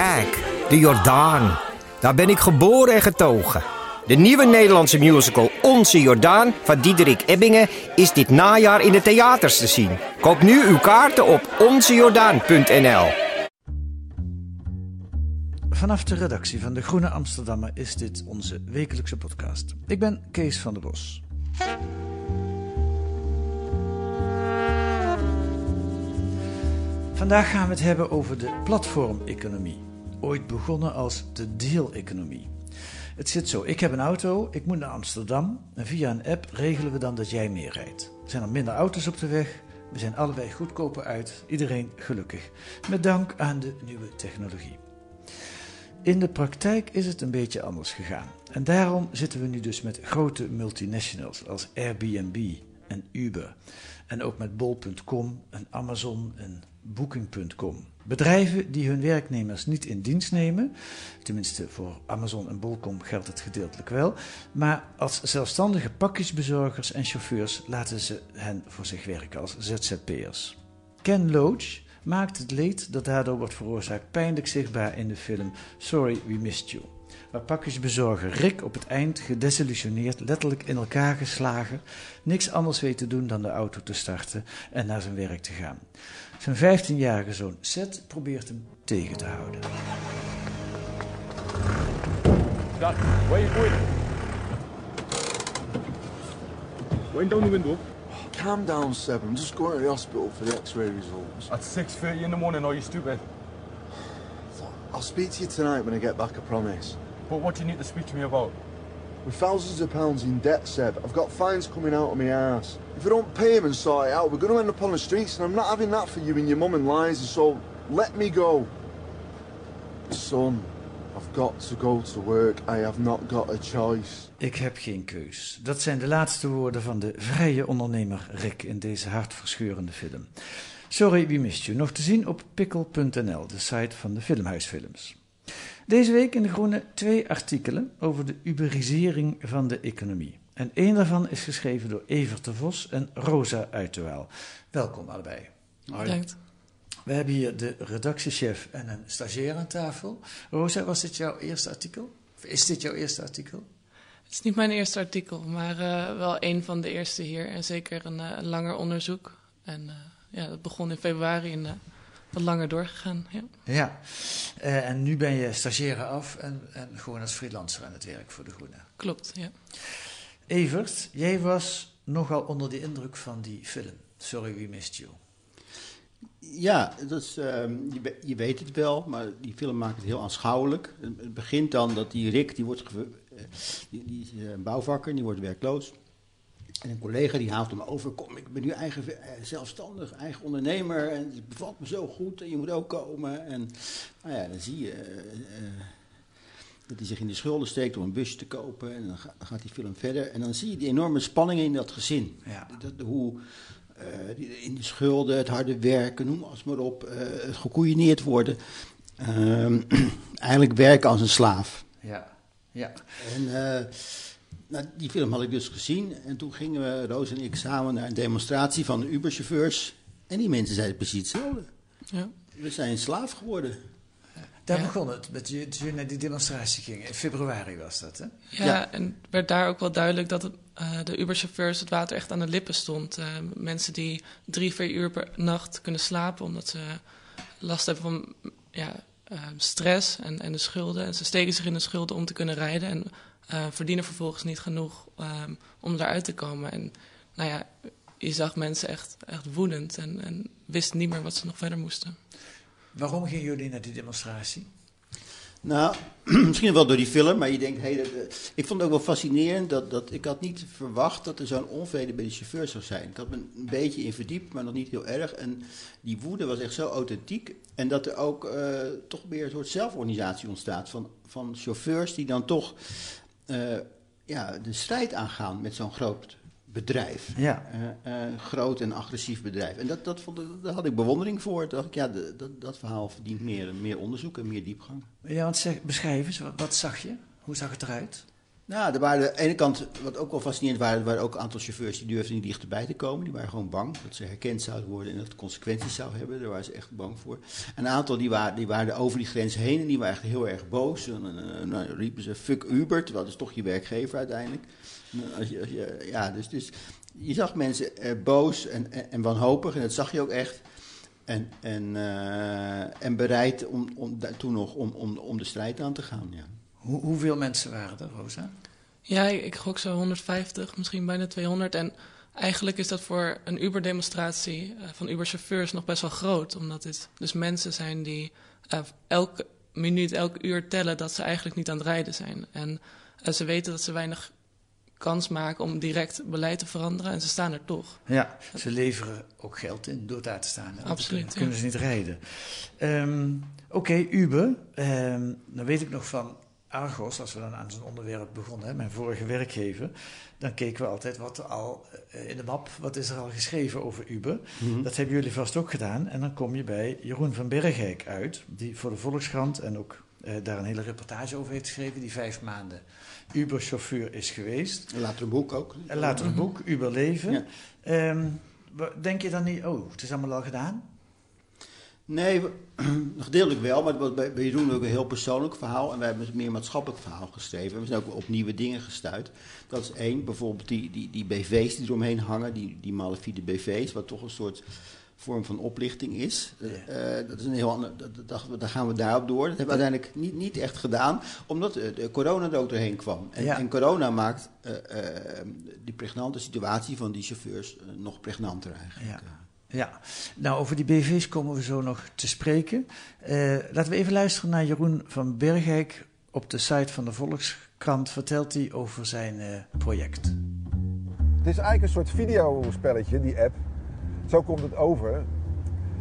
Kijk, de Jordaan. Daar ben ik geboren en getogen. De nieuwe Nederlandse musical Onze Jordaan van Diederik Ebbingen is dit najaar in de theaters te zien. Koop nu uw kaarten op onzejordaan.nl. Vanaf de redactie van De Groene Amsterdammer is dit onze wekelijkse podcast. Ik ben Kees van der Bos. Vandaag gaan we het hebben over de platformeconomie. Ooit begonnen als de deeleconomie. Het zit zo, ik heb een auto, ik moet naar Amsterdam en via een app regelen we dan dat jij meer rijdt. Er zijn er minder auto's op de weg, we zijn allebei goedkoper uit, iedereen gelukkig. Met dank aan de nieuwe technologie. In de praktijk is het een beetje anders gegaan. En daarom zitten we nu dus met grote multinationals als Airbnb en Uber. En ook met bol.com en Amazon en booking.com. Bedrijven die hun werknemers niet in dienst nemen, tenminste voor Amazon en Bol.com geldt het gedeeltelijk wel, maar als zelfstandige pakjesbezorgers en chauffeurs laten ze hen voor zich werken als ZZP'ers. Ken Loach maakt het leed dat daardoor wordt veroorzaakt pijnlijk zichtbaar in de film Sorry We Missed You. Waar pakjesbezorger Rick op het eind gedesillusioneerd, letterlijk in elkaar geslagen, niks anders weet te doen dan de auto te starten en naar zijn werk te gaan. Zijn 15-jarige zoon Seth probeert hem tegen te houden. Dad, where you going? Going down the window. Calm down, Seb. I'm just going to the hospital for the x-ray results. At 6.30 in the morning, are you stupid? I'll speak to you tonight when I get back, I promise. But what do you need to speak to me about? We're thousands of pounds in debt, Seb. I've got fines coming out of my ass. If I don't pay him and sort it out, we're going to end up on the streets, and I'm not having that for you and your mum and Liza, so let me go. Son, I've got to go to work. I have not got a choice. Ik heb geen keus. Dat zijn de laatste woorden van de vrije ondernemer Rick in deze hartverscheurende film. Sorry, we missed you. Nog te zien op pikkel.nl, de site van de Filmhuisfilms. Deze week in De Groene twee artikelen over de uberisering van de economie. En één daarvan is geschreven door Evert de Vos en Rosa Uiterwaal. Welkom allebei. Bedankt. We hebben hier de redactiechef en een stagiair aan tafel. Rosa, was dit jouw eerste artikel? Of is dit jouw eerste artikel? Het is niet mijn eerste artikel, maar eh, wel een van de eerste hier. En zeker een, eh, langer onderzoek. En eh, ja, dat begon in februari eh, wat langer doorgegaan. Ja. Ja, Eh, en nu ben je stagiaire af en, en gewoon als freelancer aan het werk voor De Groene. Klopt, ja. Evert, jij was nogal onder de indruk van die film. Sorry, we missed you. Ja, dat is, ehm, je, je weet het wel, maar die film maakt het heel aanschouwelijk. Het het begint dan dat die Rick, die, wordt ge- eh, die, die is een bouwvakker, die wordt werkloos. En een collega die haalt hem over, kom, ik ben nu eigen, eh, zelfstandig, eigen ondernemer en het bevalt me zo goed en je moet ook komen. En nou ja, dan zie je eh, eh, dat hij zich in de schulden steekt om een busje te kopen en dan, ga- dan gaat die film verder. En dan zie je die enorme spanningen in dat gezin. Ja. Dat, hoe in de schulden, het harde werken, noem alles maar op, het gekoeieneerd worden. Ehm, eigenlijk werken als een slaaf. Ja, ja. En nou, die film had ik dus gezien. En toen gingen we, Roos en ik, samen naar een demonstratie van de Uberchauffeurs. En die mensen zeiden precies hetzelfde. ja. We zijn slaaf geworden. Daar Ja. begon het, met je, toen je naar die demonstratie ging. In februari was dat, hè? Ja, Ja. en werd daar ook wel duidelijk dat het, eh, de Uberchauffeurs het water echt aan de lippen stond. Eh, mensen die drie, vier uur per nacht kunnen slapen omdat ze last hebben van ja, eh, stress en, en de schulden. En ze steken zich in de schulden om te kunnen rijden en eh, verdienen vervolgens niet genoeg ehm, om eruit te komen. En nou ja, je zag mensen echt, echt woedend en, en wisten niet meer wat ze nog verder moesten. Waarom gingen jullie naar die demonstratie? Nou, misschien wel door die film, maar je denkt, hey, dat, eh, ik vond het ook wel fascinerend dat, dat ik had niet verwacht dat er zo'n onvrede bij de chauffeurs zou zijn. Ik had me een beetje in verdiept, maar nog niet heel erg. En die woede was echt zo authentiek. En dat er ook eh, toch weer een soort zelforganisatie ontstaat van, van chauffeurs die dan toch eh, ja, de strijd aangaan met zo'n groot bedrijf. Ja. Eh, eh, groot en agressief bedrijf. En dat, dat vond, daar had ik bewondering voor. Toen dacht ik, ja, de- dat, dat verhaal verdient meer, meer onderzoek en meer diepgang. Ja, want zeg, beschrijf eens, wat, wat zag je? Hoe zag het eruit? Nou, er waren aan de ene kant, wat ook wel fascinerend waren, er waren ook een aantal chauffeurs die durfden niet dichterbij te komen. Die waren gewoon bang dat ze herkend zouden worden en dat het consequenties zou hebben. Daar waren ze echt bang voor. En een aantal die waren, die waren over die grens heen en die waren echt heel erg boos. En, nou, riepen ze, fuck Uber, terwijl dat is toch je werkgever uiteindelijk. Als je, als je, ja, dus, dus je zag mensen eh, boos en, en, en wanhopig en dat zag je ook echt. En, en, eh, en bereid om, om, daar- toen nog om, om, om de strijd aan te gaan, ja. Hoe, hoeveel mensen waren er, Rosa? Ja, ik, ik gok zo 150, misschien bijna 200. En eigenlijk is dat voor een Uber-demonstratie eh, van Uber-chauffeurs nog best wel groot. Omdat dit dus mensen zijn die elke minuut, elk uur tellen dat ze eigenlijk niet aan het rijden zijn. En ze weten dat ze weinig kans maken om direct beleid te veranderen. En ze staan er toch. Ja, ze leveren ook geld in door daar te staan. want dan Absoluut, Kunnen, ja. ze niet rijden. Ehm, Oké, Uber. Ehm, dan weet ik nog van Argos, als we dan aan zo'n onderwerp begonnen, hè, mijn vorige werkgever. Dan keken we altijd wat er al eh, in de map, wat is er al geschreven over Uber. Dat hebben jullie vast ook gedaan. En dan kom je bij Jeroen van Bergijk uit, die voor de Volkskrant en ook eh, daar een hele reportage over heeft geschreven, die vijf maanden Uber-chauffeur is geweest. En later een boek ook. En later een boek, Uber Leven. Ja. Ehm, denk je dan niet, oh, het is allemaal al gedaan? Nee, we- gedeeltelijk wel, maar het was bij, bij Jeroen ook een heel persoonlijk verhaal. En wij hebben een meer maatschappelijk verhaal geschreven. We zijn ook op nieuwe dingen gestuurd. Dat is één, bijvoorbeeld die, die, die BV's die eromheen hangen, die, die malafide BV's, wat toch een soort vorm van oplichting is. Eh, dat is een heel ander, dat, dat daar gaan we daarop door. Dat hebben we uiteindelijk niet, niet echt gedaan, omdat eh, de corona er ook doorheen kwam. En, Ja. en corona maakt eh, eh, die pregnante situatie van die chauffeurs nog pregnanter eigenlijk. Ja. Ja, nou over die BV's komen we zo nog te spreken. Eh, laten we even luisteren naar Jeroen van Bergijk. Op de site van de Volkskrant vertelt hij over zijn eh, project. Het is eigenlijk een soort videospelletje, die app. Zo komt het over.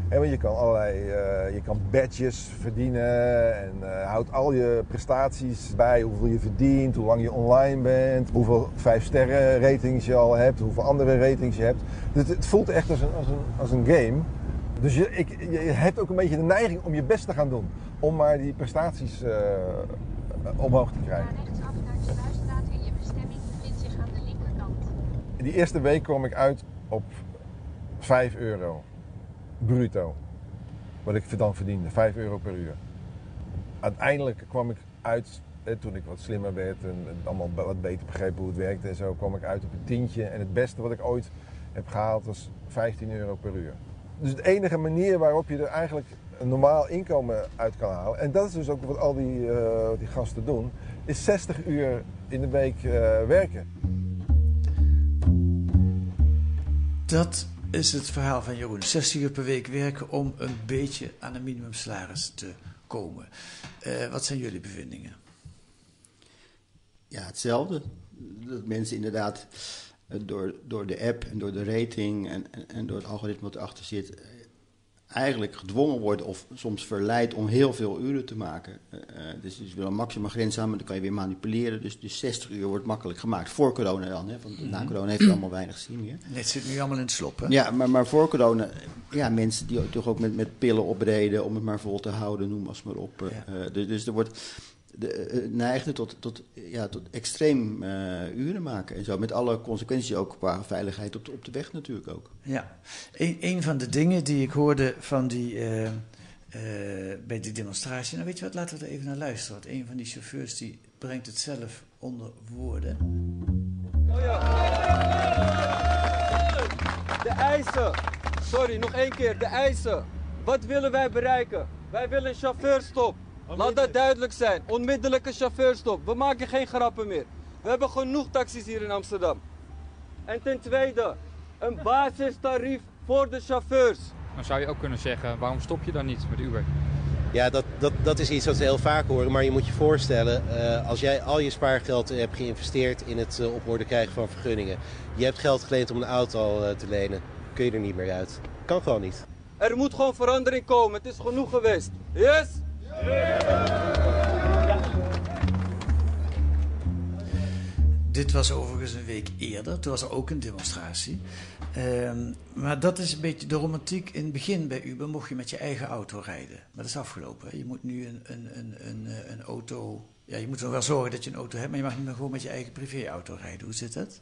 En want je kan allerlei, eh, je kan badges verdienen en eh, houdt al je prestaties bij, hoeveel je verdient, hoe lang je online bent, hoeveel 5 sterren ratings je al hebt, hoeveel andere ratings je hebt. Dus het voelt echt als een, als een, als een game. Dus je, ik, je hebt ook een beetje de neiging om je best te gaan doen, om maar die prestaties eh, omhoog te krijgen. Rechtsaf naar de Sluisstraat en je bestemming bevindt zich aan de linkerkant. Die eerste week kwam ik uit op 5 euro. Bruto. Wat ik dan verdiende. 5 euro per uur. Uiteindelijk kwam ik uit, eh, toen ik wat slimmer werd en allemaal wat beter begreep hoe het werkte en zo, kwam ik uit op een tientje. En het beste wat ik ooit heb gehaald was 15 euro per uur. Dus de enige manier waarop je er eigenlijk een normaal inkomen uit kan halen, en dat is dus ook wat al die, eh, die gasten doen, is 60 uur in de week eh, werken. Dat is het verhaal van Jeroen. 60 uur per week werken om een beetje aan een minimumsalaris te komen. Eh, wat zijn jullie bevindingen? Ja, hetzelfde. Dat mensen inderdaad eh, door, door de app en door de rating en, en, en door het algoritme wat erachter zit, eigenlijk gedwongen worden of soms verleid om heel veel uren te maken. Eh, eh, dus je wil een maximum grens aan, maar dan kan je weer manipuleren. Dus, dus 60 uur wordt makkelijk gemaakt. Voor corona dan, hè, want na corona heeft het allemaal weinig zin meer. Het zit nu allemaal in het slop, hè? Ja, maar, maar voor corona, ja, mensen die toch ook met, met pillen opreden om het maar vol te houden, noem maar op. eh, dus, dus er wordt de, eh, neigde tot, tot, ja, tot extreem eh, uren maken en zo. Met alle consequenties ook qua veiligheid op de, op de weg natuurlijk ook. Ja, een, een van de dingen die ik hoorde van die, eh, eh, bij die demonstratie. Nou, weet je wat, laten we er even naar luisteren. Want een van die chauffeurs die brengt het zelf onder woorden. De eisen. Sorry, nog één keer. De eisen. Wat willen wij bereiken? Wij willen een chauffeurstop. Laat dat duidelijk zijn. Onmiddellijke chauffeurstop. We maken geen grappen meer. We hebben genoeg taxis hier in Amsterdam. En ten tweede, een basistarief voor de chauffeurs. Dan zou je ook kunnen zeggen, waarom stop je dan niet met Uber? Ja, dat, dat, dat is iets wat we heel vaak horen. Maar je moet je voorstellen, uh, als jij al je spaargeld hebt geïnvesteerd in het uh, op orde krijgen van vergunningen. Je hebt geld geleend om een auto uh, te lenen. Kun je er niet meer uit. Kan gewoon niet. Er moet gewoon verandering komen. Het is genoeg geweest. Yes? Dit was overigens een week eerder. Toen was er ook een demonstratie. Um, maar dat is een beetje de romantiek. In het begin bij Uber mocht je met je eigen auto rijden. Maar dat is afgelopen. Je moet nu een, een, een, een, een auto... Ja, je moet wel zorgen dat je een auto hebt, maar je mag niet meer gewoon met je eigen privéauto rijden. Hoe zit dat?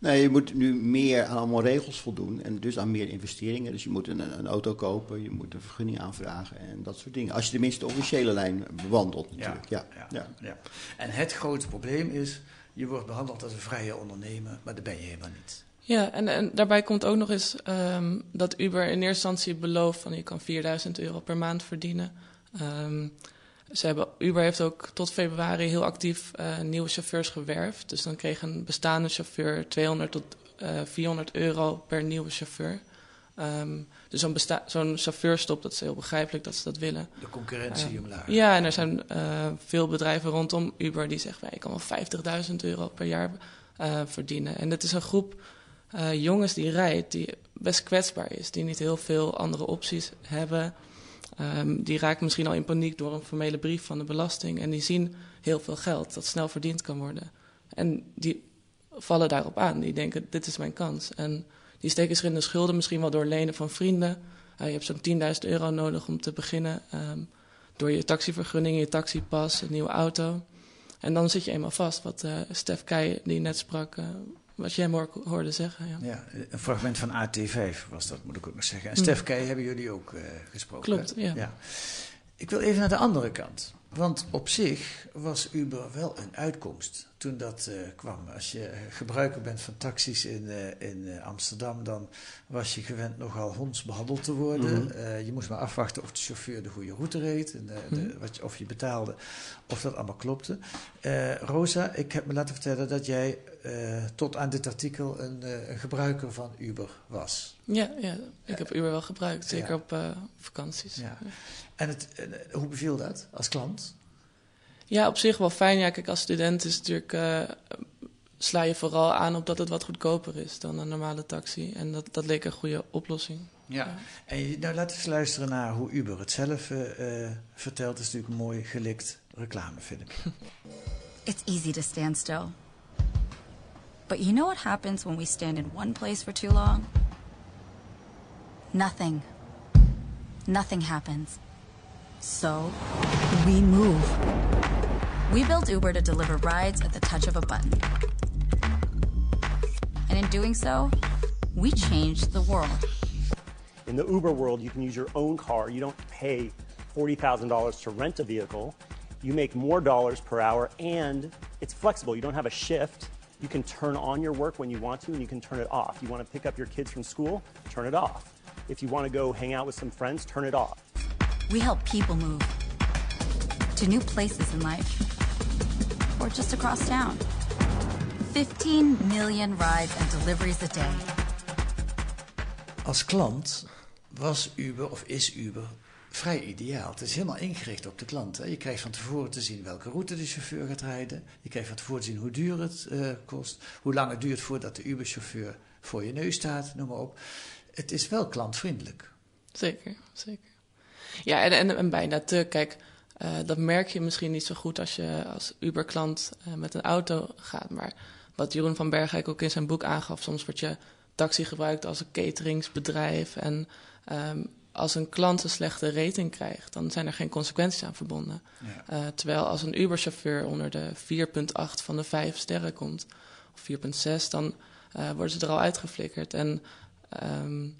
Nee, je moet nu meer aan allemaal regels voldoen en dus aan meer investeringen. Dus je moet een, een auto kopen, je moet een vergunning aanvragen en dat soort dingen. Als je tenminste de officiële lijn bewandelt natuurlijk. Ja, ja, ja, ja. En het grote probleem is, je wordt behandeld als een vrije ondernemer, maar dat ben je helemaal niet. Ja, en, en daarbij komt ook nog eens um, dat Uber in eerste instantie belooft van je kan 4000 euro per maand verdienen. Um, ze hebben, Uber heeft ook tot februari heel actief uh, nieuwe chauffeurs gewerfd. Dus dan kreeg een bestaande chauffeur 200 tot uh, 400 euro per nieuwe chauffeur. Um, dus zo'n zo'n chauffeurstop, dat is heel begrijpelijk dat ze dat willen. De concurrentie uh, omlaag. Ja, en er zijn uh, veel bedrijven rondom Uber die zeggen... wij kan wel 50.000 euro per jaar verdienen. En dat is een groep jongens die rijdt, die best kwetsbaar is... die niet heel veel andere opties hebben... Um, die raken misschien al in paniek door een formele brief van de belasting. En die zien heel veel geld dat snel verdiend kan worden. En die vallen daarop aan. Die denken, dit is mijn kans. En die steken zich in de schulden, misschien wel door lenen van vrienden. Uh, je hebt zo'n 10.000 euro nodig om te beginnen. Um, door je taxivergunning, je taxipas, een nieuwe auto. En dan zit je eenmaal vast, wat uh, Stef Keij, die net sprak, uh, wat jij hoorde zeggen. Ja. ja. een fragment van AT5 was dat, moet ik ook nog zeggen. En mm. Stef Keij hebben jullie ook uh, gesproken. Klopt, ja. ja. Ik wil even naar de andere kant. Want op zich was Uber wel een uitkomst toen dat uh, kwam. Als je gebruiker bent van taxis in, uh, in Amsterdam, dan was je gewend nogal hondsbehandeld te worden. Mm -hmm. je moest maar afwachten of de chauffeur de goede route reed, en, mm -hmm. de, wat je, of je betaalde, of dat allemaal klopte. Rosa, ik heb me laten vertellen dat jij tot aan dit artikel een, een, gebruiker van Uber was. Ja, ja ik heb Uber wel gebruikt, zeker ja. op vakanties. Ja. En het, hoe beviel dat als klant? Ja, op zich wel fijn. Ja, kijk, als student is natuurlijk, uh, sla je vooral aan op dat het wat goedkoper is dan een normale taxi. En dat, dat leek een goede oplossing. Ja, ja. en nou, laten we eens luisteren naar hoe Uber het zelf uh, vertelt. Het is natuurlijk een mooi gelikt reclamefilmpje. It's easy to stand still. But you know what happens when we stand in one place for too long? Nothing. Nothing happens. So, we move. We built Uber to deliver rides at the touch of a button. And in doing so, we changed the world. In the Uber world, you can use your own car. You don't pay $40,000 to rent a vehicle. You make more dollars per hour, and it's flexible. You don't have a shift. You can turn on your work when you want to, and you can turn it off. You want to pick up your kids from school, turn it off. If you want to go hang out with some friends, turn it off. We help people move to new places in life or just across town. 15 million rides and deliveries a day. Als klant was Uber of is Uber vrij ideaal. Het is helemaal ingericht op de klant. Hè. Je krijgt van tevoren te zien welke route de chauffeur gaat rijden. Je krijgt van tevoren te zien hoe duur het uh, kost. Hoe lang het duurt voordat de Uber-chauffeur voor je neus staat, noem maar op. Het is wel klantvriendelijk. Zeker, zeker. Ja, en, en, en bijna te. Kijk, uh, dat merk je misschien niet zo goed als je als Uber-klant uh, met een auto gaat. Maar wat Jeroen van Bergijk ook in zijn boek aangaf, soms wordt je taxi gebruikt als een cateringsbedrijf. En um, als een klant een slechte rating krijgt, dan zijn er geen consequenties aan verbonden. Ja. Uh, terwijl als een Uber-chauffeur onder de 4,8 van de 5 sterren komt, of 4,6, dan worden ze er al uitgeflikkerd. En um,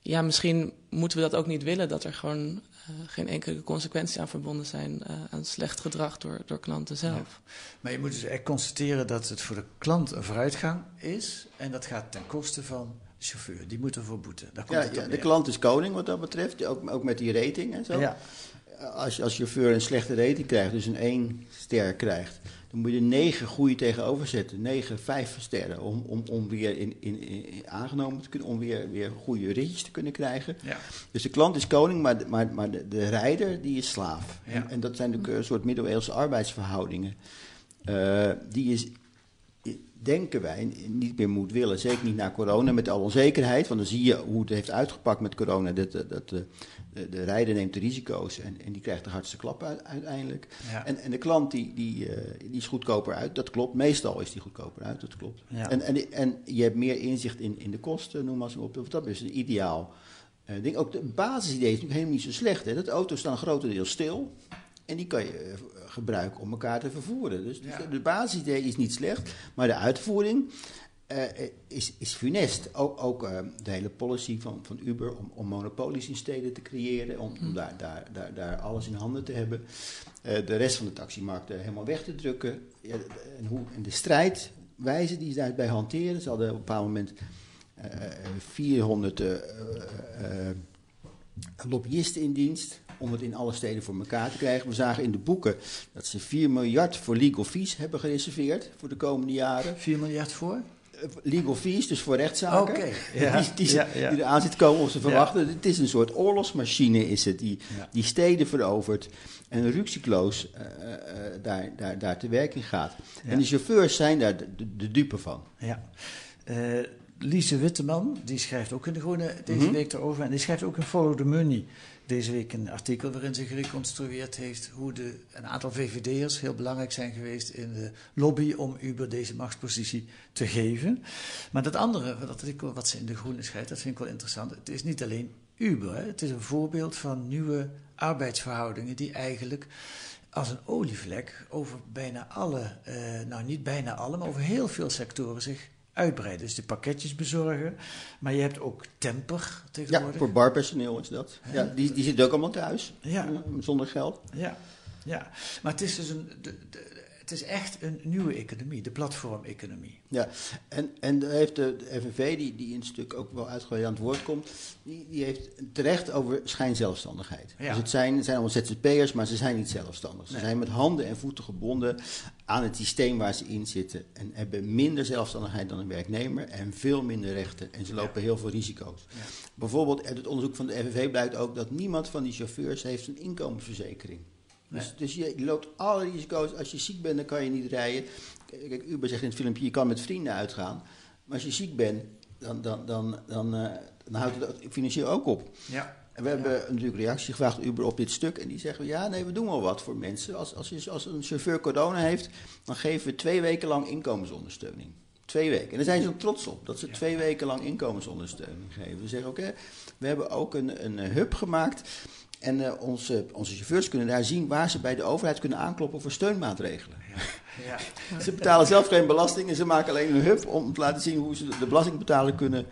ja, misschien moeten we dat ook niet willen, dat er gewoon uh, geen enkele consequenties aan verbonden zijn uh, aan slecht gedrag door, door klanten zelf. Ja. Maar je moet dus echt constateren dat het voor de klant een vooruitgang is en dat gaat ten koste van de chauffeur. Die moet ervoor boeten. Daar komt ja, ja de klant is koning wat dat betreft, ook, ook met die rating en zo. Ja. Als je als chauffeur een slechte rating krijgt, dus een 1 ster krijgt, dan moet je negen goede tegenover zetten. Negen vijf sterren. Om, om, om weer in, in, in- aangenomen te kunnen. Om weer, weer goede ritjes te kunnen krijgen. Ja. Dus de klant is koning, maar, de- maar, maar de, de rijder die is slaaf. Ja. En, en dat zijn natuurlijk een soort middeleeuwse arbeidsverhoudingen. Eh, die is, denken wij, niet meer moet willen. Zeker niet na corona, met al onzekerheid. Want dan zie je hoe het heeft uitgepakt met corona. Dat, dat, dat de, de, de rijder neemt de risico's en, en die krijgt de hardste klap uit- uiteindelijk. Ja. En, en de klant die, die, eh, die is goedkoper uit, dat klopt. Meestal is die goedkoper uit, dat klopt. Ja. En, en, en je hebt meer inzicht in, in de kosten, noem maar eens op. Dat is een ideaal eh, ding. Ook de basisidee is natuurlijk helemaal niet zo slecht. Hè? Dat auto's staan grotendeels stil. En die kan je eh, gebruiken om elkaar te vervoeren. Dus Ja. de basisidee is niet slecht, maar de uitvoering eh, is, is funest. Ook, ook eh, de hele policy van, van Uber om, om monopolies in steden te creëren, om, om daar, daar, daar, daar alles in handen te hebben. Eh, de rest van de taximarkt eh, helemaal weg te drukken. Ja, en, hoe, en de strijdwijze die ze daarbij hanteren, ze hadden op een bepaald moment eh, 400 eh, eh, eh, lobbyisten in dienst om het in alle steden voor elkaar te krijgen. We zagen in de boeken dat ze 4 miljard voor legal fees hebben gereserveerd voor de komende jaren. 4 miljard voor? Legal fees, dus voor rechtszaken. Oké, ja, die, die, ja, ja. die eraan zit te komen of ze verwachten. Het is een soort oorlogsmachine is het, die, Ja. die steden verovert en ruksikloos eh, eh, eh, daar, daar, daar te werk in gaat. Ja. En de chauffeurs zijn daar de, de, de dupe van. Ja. Eh, Lise Witteman, die schrijft ook in de Groene deze Mhm. week erover. En die schrijft ook in Follow the Money deze week een artikel waarin ze gereconstrueerd heeft hoe de, een aantal VVD'ers heel belangrijk zijn geweest in de lobby om Uber deze machtspositie te geven. Maar dat andere, dat artikel wat ze in de Groene schrijft, dat vind ik wel interessant. Het is niet alleen Uber, hè. het is een voorbeeld van nieuwe arbeidsverhoudingen die eigenlijk als een olievlek over bijna alle, eh, nou niet bijna alle, maar over heel veel sectoren zich uitbreiden. Dus de pakketjes bezorgen, maar je hebt ook temper Ja, tegenwoordig. voor barpersoneel is dat. Ja, die, die zitten ook allemaal thuis, Ja. zonder geld. Ja, ja. maar het is dus een, de, de, het is echt een nieuwe economie, de platformeconomie. Ja, en, en daar heeft de, de FNV, die, die in het stuk ook wel uitgebreid aan het woord komt, die, die heeft terecht over schijnzelfstandigheid. Ja. Dus het zijn, het zijn allemaal ZZP'ers, maar ze zijn niet zelfstandig. Ze Nee. zijn met handen en voeten gebonden aan het systeem waar ze in zitten. En hebben minder zelfstandigheid dan een werknemer en veel minder rechten. En ze lopen heel veel risico's. Bijvoorbeeld, uit het onderzoek van de FNV blijkt ook dat niemand van die chauffeurs heeft een inkomensverzekering. Dus, Nee. dus je, loopt alle risico's. Als je ziek bent, dan kan je niet rijden. Kijk, Uber zegt in het filmpje, je kan met vrienden uitgaan. Maar als je ziek bent, dan, dan, dan, dan, eh, dan houdt het financieel ook op. Ja. En we hebben natuurlijk reactie gevraagd Uber op dit stuk. En die zeggen, ja, nee, we doen wel wat voor mensen. Als, als, je, als een chauffeur corona heeft, dan geven we twee weken lang inkomensondersteuning. Twee weken. En daar zijn ze trots op, dat ze twee weken lang inkomensondersteuning geven. We zeggen, oké, we hebben ook een, een hub gemaakt. En eh, onze, onze chauffeurs kunnen daar zien waar ze bij de overheid kunnen aankloppen voor steunmaatregelen. Ja. Ze betalen zelf geen belasting en ze maken alleen een hub om te laten zien hoe ze de belastingbetaler kunnen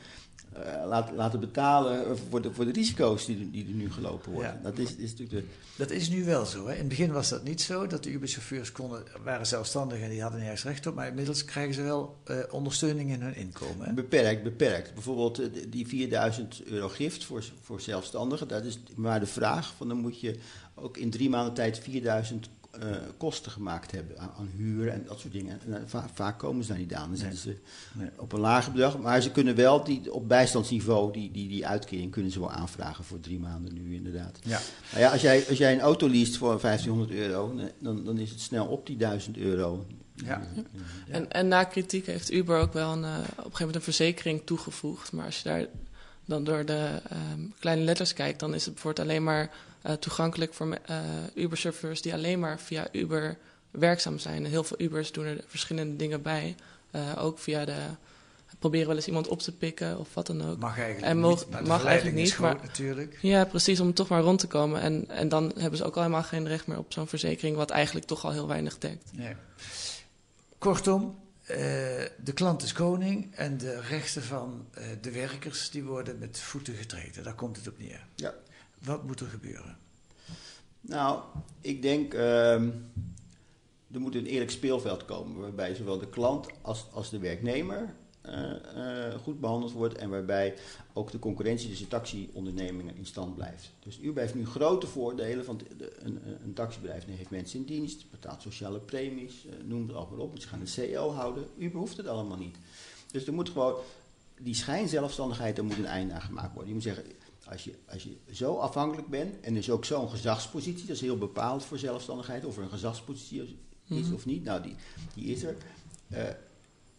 eh, laten, laten betalen voor de, voor de risico's die, die er nu gelopen worden. Ja. Dat is, is natuurlijk de, Dat is nu wel zo. Hè? In het begin was dat niet zo, dat de Uber-chauffeurs konden, waren zelfstandig en die hadden nergens recht op. Maar inmiddels krijgen ze wel eh, ondersteuning in hun inkomen. Hè? beperkt, beperkt. Bijvoorbeeld eh, die 4000 euro gift voor, voor zelfstandigen, dat is maar de vraag. Van dan moet je ook in drie maanden tijd 4000 eh, kosten gemaakt hebben aan, aan huur en dat soort dingen. En, eh, va- vaak komen ze daar niet aan. Dan zitten ze Nee. op een lager bedrag. Maar ze kunnen wel die, op bijstandsniveau die, die, die uitkering kunnen ze wel aanvragen voor drie maanden nu inderdaad. Ja. Nou ja, als jij, als jij een auto leest voor 1500 euro, dan, dan is het snel op die 1000 euro. Ja. En, en na kritiek heeft Uber ook wel een, eh, op een gegeven moment een verzekering toegevoegd. Maar als je daar dan door de ehm, kleine letters kijkt, dan is het bijvoorbeeld alleen maar eh, toegankelijk voor eh, Uber-chauffeurs die alleen maar via Uber werkzaam zijn. En heel veel Ubers doen er verschillende dingen bij. Eh, ook via de. Proberen wel eens iemand op te pikken of wat dan ook. Mag eigenlijk en niet, mogen- maar de mag eigenlijk niet. Maar, natuurlijk. Ja, precies, om toch maar rond te komen. En, en dan hebben ze ook al helemaal geen recht meer op zo'n verzekering, wat eigenlijk toch al heel weinig dekt. Nee. Kortom, eh, de klant is koning en de rechten van eh, de werkers die worden met voeten getreden. Daar komt het op neer. Ja. Wat moet er gebeuren? Nou, ik denk, ehm, er moet een eerlijk speelveld komen waarbij zowel de klant als, als de werknemer eh, eh, goed behandeld wordt en waarbij ook de concurrentie tussen taxiondernemingen in stand blijft. Dus Uber heeft nu grote voordelen, want een, een, taxibedrijf heeft mensen in dienst, betaalt sociale premies, eh, noem het allemaal op. Ze gaan een CO houden. Uber hoeft het allemaal niet. Dus er moet gewoon, die schijnzelfstandigheid, daar moet een einde aan gemaakt worden. Je moet zeggen, als je, als je zo afhankelijk bent en is ook zo'n gezagspositie, dat is heel bepaald voor zelfstandigheid, of er een gezagspositie is Mhm. of niet. Nou, die, die is er. Eh,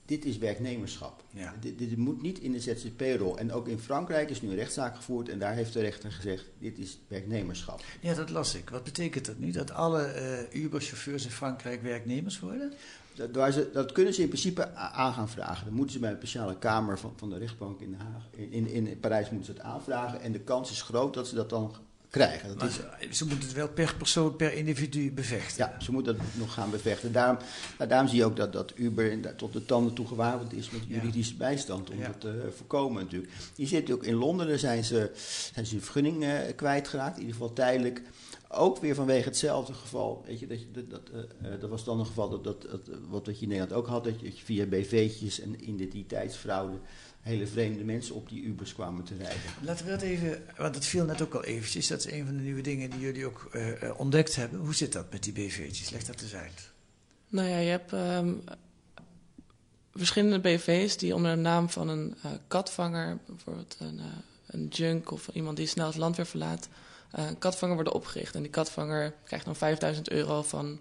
dit is werknemerschap. Dit, dit moet niet in de ZZP-rol. En ook in Frankrijk is nu een rechtszaak gevoerd en daar heeft de rechter gezegd: dit is werknemerschap. Ja, dat las ik. Wat betekent dat nu? Dat alle eh, Uber-chauffeurs in Frankrijk werknemers worden? Dat, ze, dat kunnen ze in principe aan gaan vragen. Dan moeten ze bij een speciale kamer van, van de rechtbank in, Den Haag, in, in, in Parijs moeten ze het aanvragen. En de kans is groot dat ze dat dan krijgen. Dat Maar is, ze, moeten het wel per persoon, per individu bevechten. ja, ze moeten dat nog gaan bevechten. Daarom, nou, daarom zie je ook dat, dat Uber tot de tanden toe gewapend is met juridische bijstand. Om Ja. dat te voorkomen natuurlijk. Je zit ook in Londen, daar zijn ze, zijn ze hun vergunning eh, kwijtgeraakt. In ieder geval tijdelijk. Ook weer vanwege hetzelfde geval. Weet je, dat, je, dat, dat, eh, eh, dat was dan een geval dat, dat, dat, wat, wat je in Nederland ook had. Dat je, dat je via BV'tjes en identiteitsfraude hele vreemde mensen op die Ubers kwamen te rijden. Laten we dat even, want dat viel net ook al eventjes. Dat is een van de nieuwe dingen die jullie ook eh, ontdekt hebben. Hoe zit dat met die BV'tjes? Leg dat eens uit. Nou ja, je hebt ehm, verschillende BV's die onder de naam van een eh, katvanger, bijvoorbeeld een, eh, een junk of iemand die snel het land weer verlaat, een katvanger worden opgericht. En die katvanger krijgt dan 5000 euro van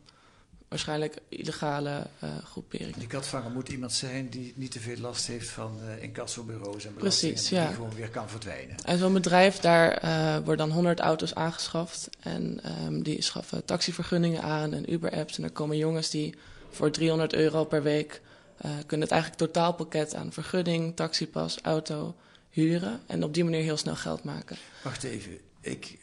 waarschijnlijk illegale eh groeperingen. Die katvanger moet iemand zijn die niet te veel last heeft van eh incassobureaus en Precies, belastingen. ja. Die gewoon weer kan verdwijnen. En zo'n bedrijf, daar eh, worden dan 100 auto's aangeschaft. En ehm, die schaffen taxivergunningen aan en Uber-apps. En er komen jongens die voor 300 euro per week... eh, kunnen het eigenlijk totaalpakket aan vergunning, taxipas, auto huren. En op die manier heel snel geld maken. Wacht even. Ik, eh,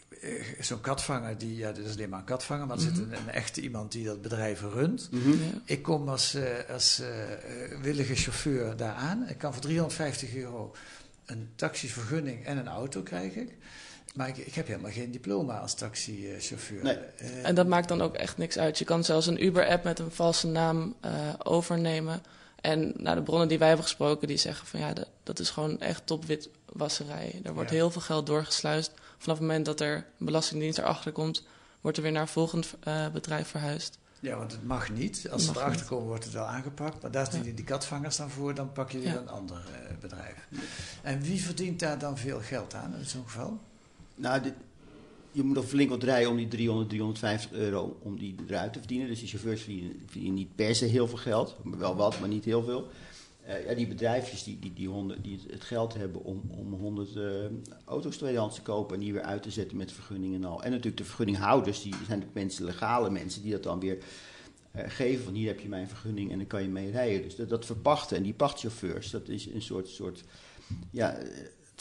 zo'n katvanger, die, ja, dat is alleen maar een katvanger, maar er zit Mhm. een, een echte iemand die dat bedrijf runt. Mhm. Ja. Ik kom als, eh, als eh, eh, willige chauffeur daar aan. Ik kan voor 350 euro een taxivergunning en een auto krijgen. Maar ik, ik heb helemaal geen diploma als taxichauffeur. Nee. Eh, En dat maakt dan ook echt niks uit. Je kan zelfs een Uber-app met een valse naam eh, overnemen. En nou, de bronnen die wij hebben gesproken, die zeggen van ja, dat, dat is gewoon echt topwitwasserij. Er wordt Ja. heel veel geld doorgesluist. Vanaf het moment dat er een belastingdienst erachter komt, wordt er weer naar een volgend eh, bedrijf verhuisd. Ja, want het mag niet. Als ze Mag erachter niet. komen, wordt het wel aangepakt. Maar daar zijn die, die katvangers dan voor, dan pak je weer Ja. een ander eh, bedrijf. En wie verdient daar dan veel geld aan in zo'n geval? Nou, dit, je moet nog flink wat rijden om die 300, 350 euro om die eruit te verdienen. Dus die chauffeurs verdienen, verdienen niet per se heel veel geld. Wel wat, maar niet heel veel. Eh, ja, die bedrijfjes die, die, die, honden, die het geld hebben om, om 100 eh, auto's tweedehands te kopen en die weer uit te zetten met vergunningen en al. En natuurlijk de vergunninghouders, die zijn de mensen, legale mensen, die dat dan weer eh, geven. Van hier heb je mijn vergunning en dan kan je mee rijden. Dus dat, dat verpachten en die pachtchauffeurs, dat is een soort, soort ja,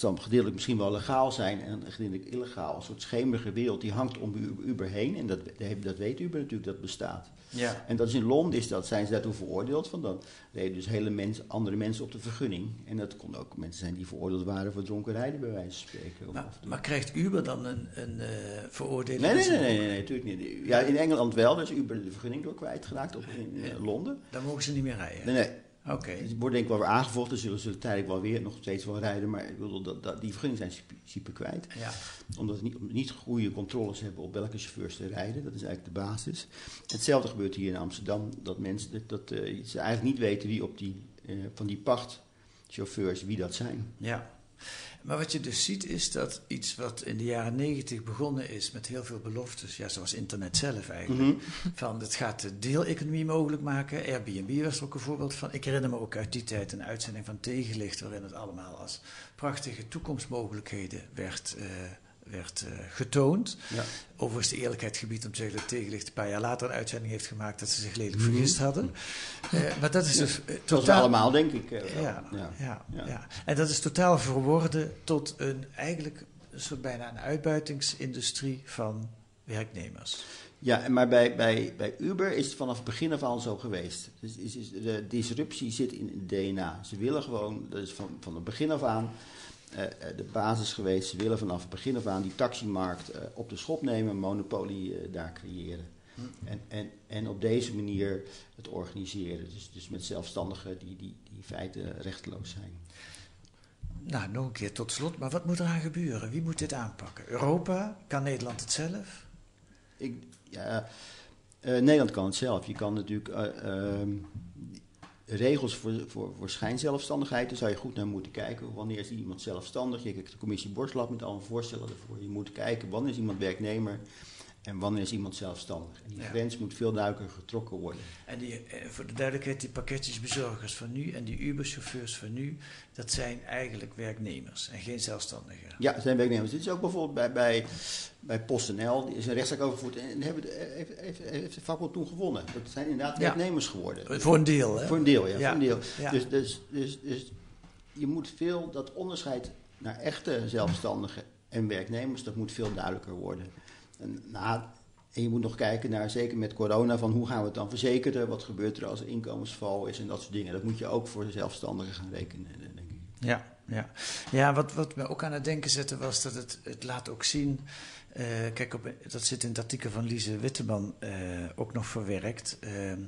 zal gedeeltelijk misschien wel legaal zijn en gedeeltelijk illegaal. Een soort schemerige wereld die hangt om Uber, heen. En dat, dat weet Uber natuurlijk, dat bestaat. Ja. En dat is in Londen, is dat, zijn ze daartoe veroordeeld. Van dan reden dus hele mensen, andere mensen op de vergunning. En dat konden ook mensen zijn die veroordeeld waren voor dronken rijden, bij wijze van spreken. Of- Maar, maar krijgt Uber dan een, een eh, veroordeling? Nee, nee, nee, nee, nee, nee, natuurlijk niet. Ja, in Engeland wel, dus Uber de vergunning door kwijtgeraakt op, in eh, Londen. Dan mogen ze niet meer rijden? Nee, nee. Oké. Het wordt denk ik wel weer aangevochten, zullen ze tijdelijk wel weer nog steeds wel rijden, maar ik bedoel, dat, dat, die vergunningen zijn in principe kwijt. Ja. Omdat we niet, niet goede controles hebben op welke chauffeurs ze rijden, dat is eigenlijk de basis. Hetzelfde gebeurt hier in Amsterdam, dat mensen dat, dat, eh, ze eigenlijk niet weten wie op die, eh, van die pachtchauffeurs, wie dat zijn. Ja. Maar wat je dus ziet is dat iets wat in de jaren negentig begonnen is met heel veel beloftes, ja, zoals internet zelf eigenlijk, Mhm. van het gaat de deeleconomie mogelijk maken. Airbnb was er ook een voorbeeld van. Ik herinner me ook uit die tijd een uitzending van Tegenlicht, waarin het allemaal als prachtige toekomstmogelijkheden werd, eh, werd eh, getoond. Ja. Overigens de eerlijkheid gebied om te zeggen dat Tegenlicht een paar jaar later een uitzending heeft gemaakt dat ze zich lelijk Mhm. vergist hadden. Eh, maar dat is dus eh, totaal... allemaal, denk ik. Ja, Ja. ja, ja. Ja. En dat is totaal verworden tot een eigenlijk een soort bijna een uitbuitingsindustrie van werknemers. Ja, maar bij, bij, bij Uber is het vanaf het begin af aan zo geweest. Dus is, is, de disruptie zit in het DNA. Ze willen gewoon, dat is van, van het begin af aan de basis geweest. Ze willen vanaf het begin af aan die taximarkt eh, op de schop nemen, een monopolie eh, daar creëren. En, en, en op deze manier het organiseren. Dus, dus met zelfstandigen die, die, die in feite rechteloos zijn. Nou, nog een keer tot slot. Maar wat moet eraan gebeuren? Wie moet dit aanpakken? Europa? Kan Nederland het zelf? Ik, Ja, eh, Nederland kan het zelf. Je kan natuurlijk eh, ehm, regels voor, voor, voor schijnzelfstandigheid, daar zou je goed naar moeten kijken. Wanneer is iemand zelfstandig? Je kijkt de commissie Borstlab met allemaal voorstellen ervoor. Je moet kijken wanneer is iemand werknemer en wanneer is iemand zelfstandig. En die Ja. grens moet veel duidelijker getrokken worden. En die, eh, voor de duidelijkheid, die pakketjesbezorgers van nu en die Uber-chauffeurs van nu, dat zijn eigenlijk werknemers en geen zelfstandigen. Ja, het zijn werknemers. Dit is ook bijvoorbeeld bij, bij, bij PostNL. Die is een rechtszaak overgevoerd en hebben de, heeft, heeft, heeft de vakbond toen gewonnen. Dat zijn inderdaad Ja. werknemers geworden. Voor een deel, hè? Voor een deel, ja. Ja. Voor een deel. Dus, dus, dus, dus je moet veel, dat onderscheid naar echte zelfstandigen en werknemers, dat moet veel duidelijker worden. En, nou, je moet nog kijken naar, zeker met corona, van hoe gaan we het dan verzekeren? Wat gebeurt er als er inkomensval is en dat soort dingen. Dat moet je ook voor de zelfstandigen gaan rekenen, denk ik. Ja, ja. ja wat, wat me ook aan het denken zette was dat het, het laat ook zien. eh, kijk, op, dat zit in het artikel van Lise Witteman eh, ook nog verwerkt. eh, ehm,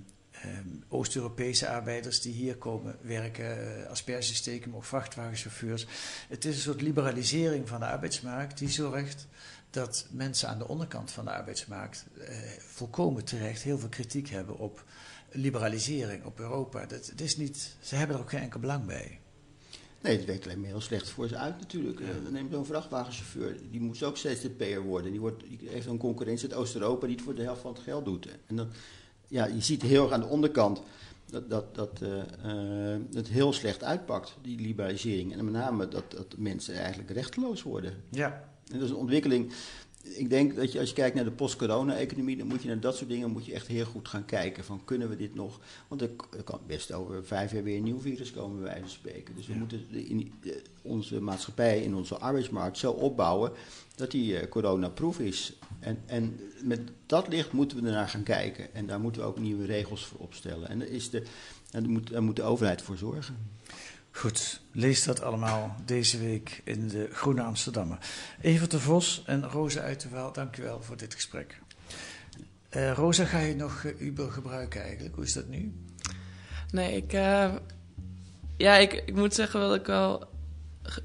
Oost-Europese arbeiders die hier komen werken, eh, asperges steken, maar ook vrachtwagenchauffeurs. Het is een soort liberalisering van de arbeidsmarkt die zorgt dat mensen aan de onderkant van de arbeidsmarkt eh, volkomen terecht heel veel kritiek hebben op liberalisering, op Europa. Dat, is niet, ze hebben er ook geen enkel belang bij. Nee, het werkt alleen maar heel slecht voor ze uit natuurlijk. Eh, Neem zo'n vrachtwagenchauffeur, die moet ook steeds ZZP'er worden. Die, wordt, die heeft een concurrentie uit Oost-Europa die het voor de helft van het geld doet. En dan, ja, je ziet heel erg aan de onderkant dat, dat, dat eh, het heel slecht uitpakt, die liberalisering. En met name dat, dat mensen eigenlijk rechteloos worden. Ja. En dat is een ontwikkeling. Ik denk dat je als je kijkt naar de post-corona-economie, dan moet je naar dat soort dingen moet je echt heel goed gaan kijken. Van kunnen we dit nog? Want er, kan best over vijf jaar weer een nieuw virus komen, bij wijze van spreken. Dus we moeten in, onze maatschappij en onze arbeidsmarkt zo opbouwen dat die eh, corona-proof is. En, en met dat licht moeten we ernaar gaan kijken. En daar moeten we ook nieuwe regels voor opstellen. En daar, is de, daar, moet, daar moet de overheid voor zorgen. Goed, lees dat allemaal deze week in de Groene Amsterdammer. Evert de Vos en Rosa Uiterwaal, dank u wel voor dit gesprek. Eh, Rosa, ga je nog eh, Uber gebruiken eigenlijk? Hoe is dat nu? Nee, ik, eh, ja, ik, ik moet zeggen dat ik wel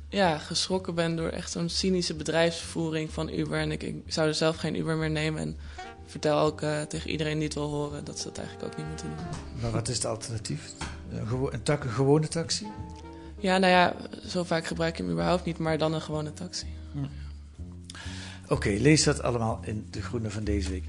ja, geschrokken ben door echt zo'n cynische bedrijfsvoering van Uber. En ik, ik zou er zelf geen Uber meer nemen. En vertel ook tegen iedereen die het wil horen dat ze dat eigenlijk ook niet moeten doen. Maar wat is het alternatief? Een, een, tak, een gewone taxi? Ja, nou ja, zo vaak gebruik ik hem überhaupt niet, maar dan een gewone taxi. Oké, lees dat allemaal in de Groene van deze week.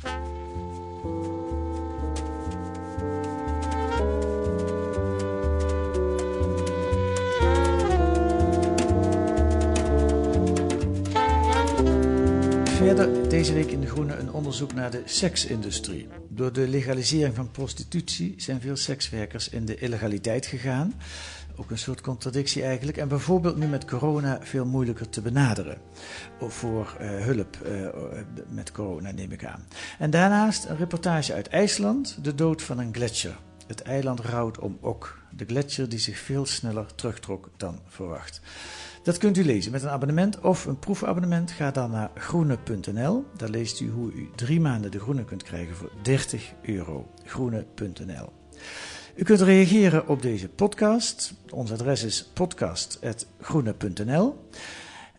Verder deze week in De Groene een onderzoek naar de seksindustrie. Door de legalisering van prostitutie zijn veel sekswerkers in de illegaliteit gegaan. Ook een soort contradictie eigenlijk. En bijvoorbeeld nu met corona veel moeilijker te benaderen. Of voor eh, hulp eh, met corona neem ik aan. En daarnaast een reportage uit IJsland. De dood van een gletsjer. Het eiland rouwt om Ok. De gletsjer die zich veel sneller terugtrok dan verwacht. Dat kunt u lezen met een abonnement of een proefabonnement. Ga dan naar groene.nl. Daar leest u hoe u drie maanden de groene kunt krijgen voor 30 euro. Groene.nl. U kunt reageren op deze podcast. Ons adres is podcast.groene.nl.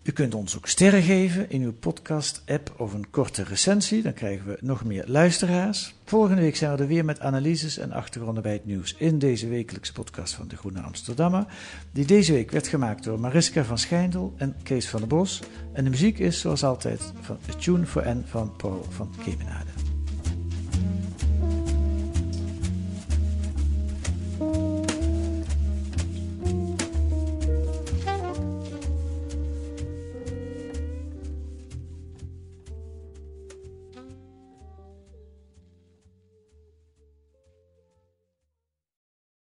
U kunt ons ook sterren geven in uw podcast-app of een korte recensie. Dan krijgen we nog meer luisteraars. Volgende week zijn we er weer met analyses en achtergronden bij het nieuws in deze wekelijkse podcast van De Groene Amsterdammer. Die deze week werd gemaakt door Mariska van Schijndel en Kees van der Bos. En de muziek is zoals altijd van Tune for N van Paul van Kemenade.